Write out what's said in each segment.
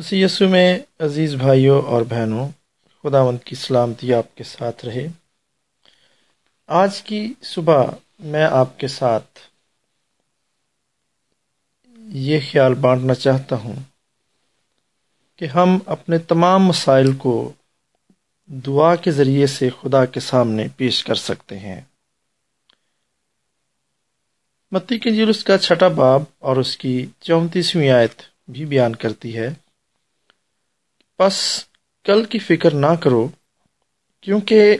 مسیح یسو میں عزیز بھائیوں اور بہنوں خدا مند کی سلامتی آپ کے ساتھ رہے۔ آج کی صبح میں آپ کے ساتھ یہ خیال بانٹنا چاہتا ہوں کہ ہم اپنے تمام مسائل کو دعا کے ذریعے سے خدا کے سامنے پیش کر سکتے ہیں۔ متی کے جلوس کا چھٹا باب اور اس کی چونتیسویں آیت بھی بیان کرتی ہے۔ بس کل کی فکر نہ کرو، کیونکہ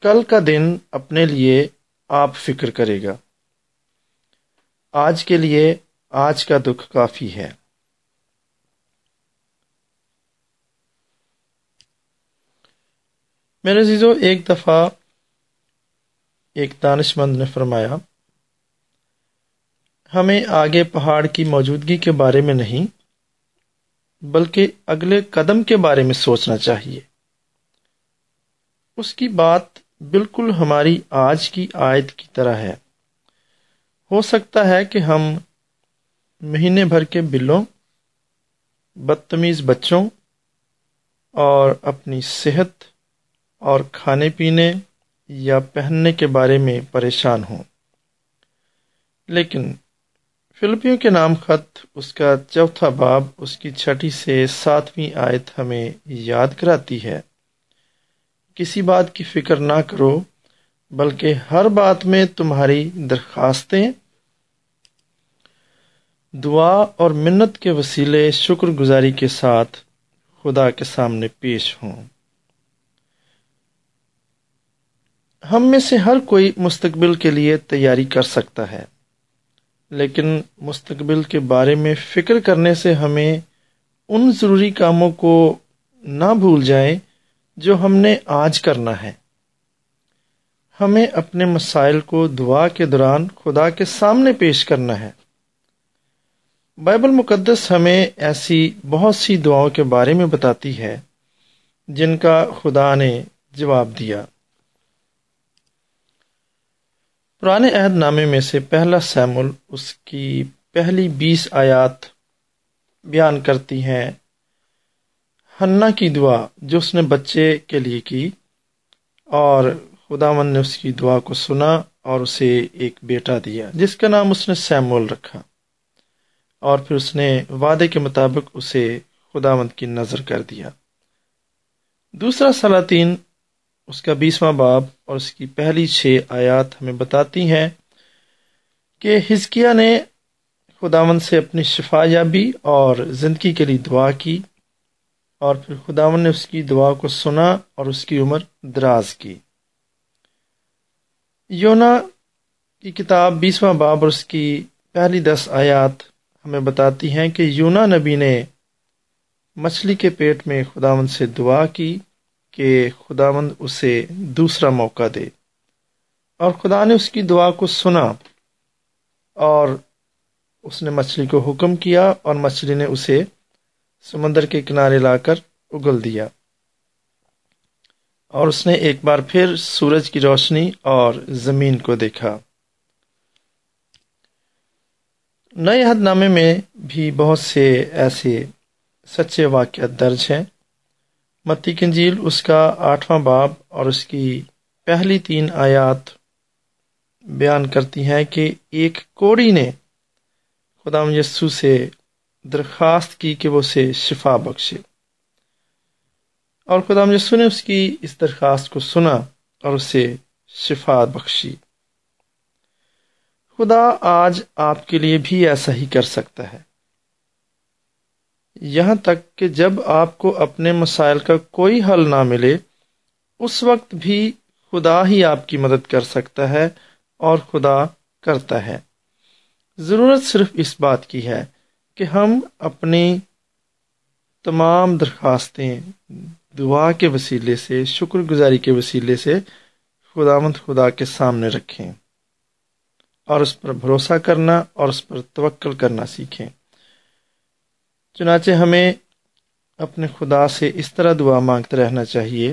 کل کا دن اپنے لیے آپ فکر کرے گا۔ آج کے لیے آج کا دکھ کافی ہے۔ میرے عزیزو، ایک دفعہ ایک دانش مند نے فرمایا، ہمیں آگے پہاڑ کی موجودگی کے بارے میں نہیں بلکہ اگلے قدم کے بارے میں سوچنا چاہیے۔ اس کی بات بالکل ہماری آج کی آیت کی طرح ہے۔ ہو سکتا ہے کہ ہم مہینے بھر کے بلوں، بدتمیز بچوں اور اپنی صحت اور کھانے پینے یا پہننے کے بارے میں پریشان ہوں۔ لیکن فلپیوں کے نام خط، اس کا چوتھا باب، اس کی چھٹی سے ساتویں آیت ہمیں یاد کراتی ہے۔ کسی بات کی فکر نہ کرو، بلکہ ہر بات میں تمہاری درخواستیں۔ دعا اور منت کے وسیلے شکر گزاری کے ساتھ خدا کے سامنے پیش ہوں۔ ہم میں سے ہر کوئی مستقبل کے لیے تیاری کر سکتا ہے۔ لیکن مستقبل کے بارے میں فکر کرنے سے ہمیں ان ضروری کاموں کو نہ بھول جائیں جو ہم نے آج کرنا ہے۔ ہمیں اپنے مسائل کو دعا کے دوران خدا کے سامنے پیش کرنا ہے۔ بائبل مقدس ہمیں ایسی بہت سی دعاؤں کے بارے میں بتاتی ہے جن کا خدا نے جواب دیا۔ پرانے عہد نامے میں سے پہلا سیمل اس کی پہلی بیس آیات بیان کرتی ہیں۔ ہنا کی دعا جو اس نے بچے کے لیے کی اور خدا من نے اس کی دعا کو سنا اور اسے ایک بیٹا دیا، جس کا نام اس نے سیمول رکھا۔ اور پھر اس نے وعدے کے مطابق اسے خدا مند کی نظر کر دیا۔ دوسرا سلاطین اس کا بیسواں باب اور اس کی پہلی چھ آیات ہمیں بتاتی ہیں کہ ہزکیہ نے خداون سے اپنی شفا یابی اور زندگی کے لیے دعا کی اور پھر خداون نے اس کی دعا کو سنا اور اس کی عمر دراز کی۔ یونا کی کتاب بیسواں باب اور اس کی پہلی دس آیات ہمیں بتاتی ہیں کہ یونا نبی نے مچھلی کے پیٹ میں خداون سے دعا کی کہ خدا مند اسے دوسرا موقع دے۔ اور خدا نے اس کی دعا کو سنا اور اس نے مچھلی کو حکم کیا اور مچھلی نے اسے سمندر کے کنارے لا کر اگل دیا۔ اور اس نے ایک بار پھر سورج کی روشنی اور زمین کو دیکھا۔ نئے حد نامے میں بھی بہت سے ایسے سچے واقعات درج ہیں۔ متی کنجیل اس کا آٹھواں باب اور اس کی پہلی تین آیات بیان کرتی ہیں کہ ایک کوڑی نے خدا یسو سے درخواست کی کہ وہ اسے شفا بخشے۔ اور خدا یسو نے اس کی اس درخواست کو سنا اور اسے شفا بخشی۔ خدا آج آپ کے لیے بھی ایسا ہی کر سکتا ہے۔ یہاں تک کہ جب آپ کو اپنے مسائل کا کوئی حل نہ ملے، اس وقت بھی خدا ہی آپ کی مدد کر سکتا ہے اور خدا کرتا ہے۔ ضرورت صرف اس بات کی ہے کہ ہم اپنی تمام درخواستیں دعا کے وسیلے سے، شکر گزاری کے وسیلے سے خدا مند خدا کے سامنے رکھیں اور اس پر بھروسہ کرنا اور اس پر توکل کرنا سیکھیں۔ چنانچہ ہمیں اپنے خدا سے اس طرح دعا مانگتے رہنا چاہیے۔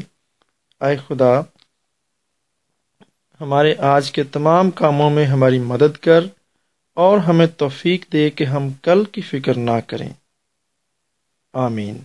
آئے خدا، ہمارے آج کے تمام کاموں میں ہماری مدد کر اور ہمیں توفیق دے کہ ہم کل کی فکر نہ کریں۔ آمین۔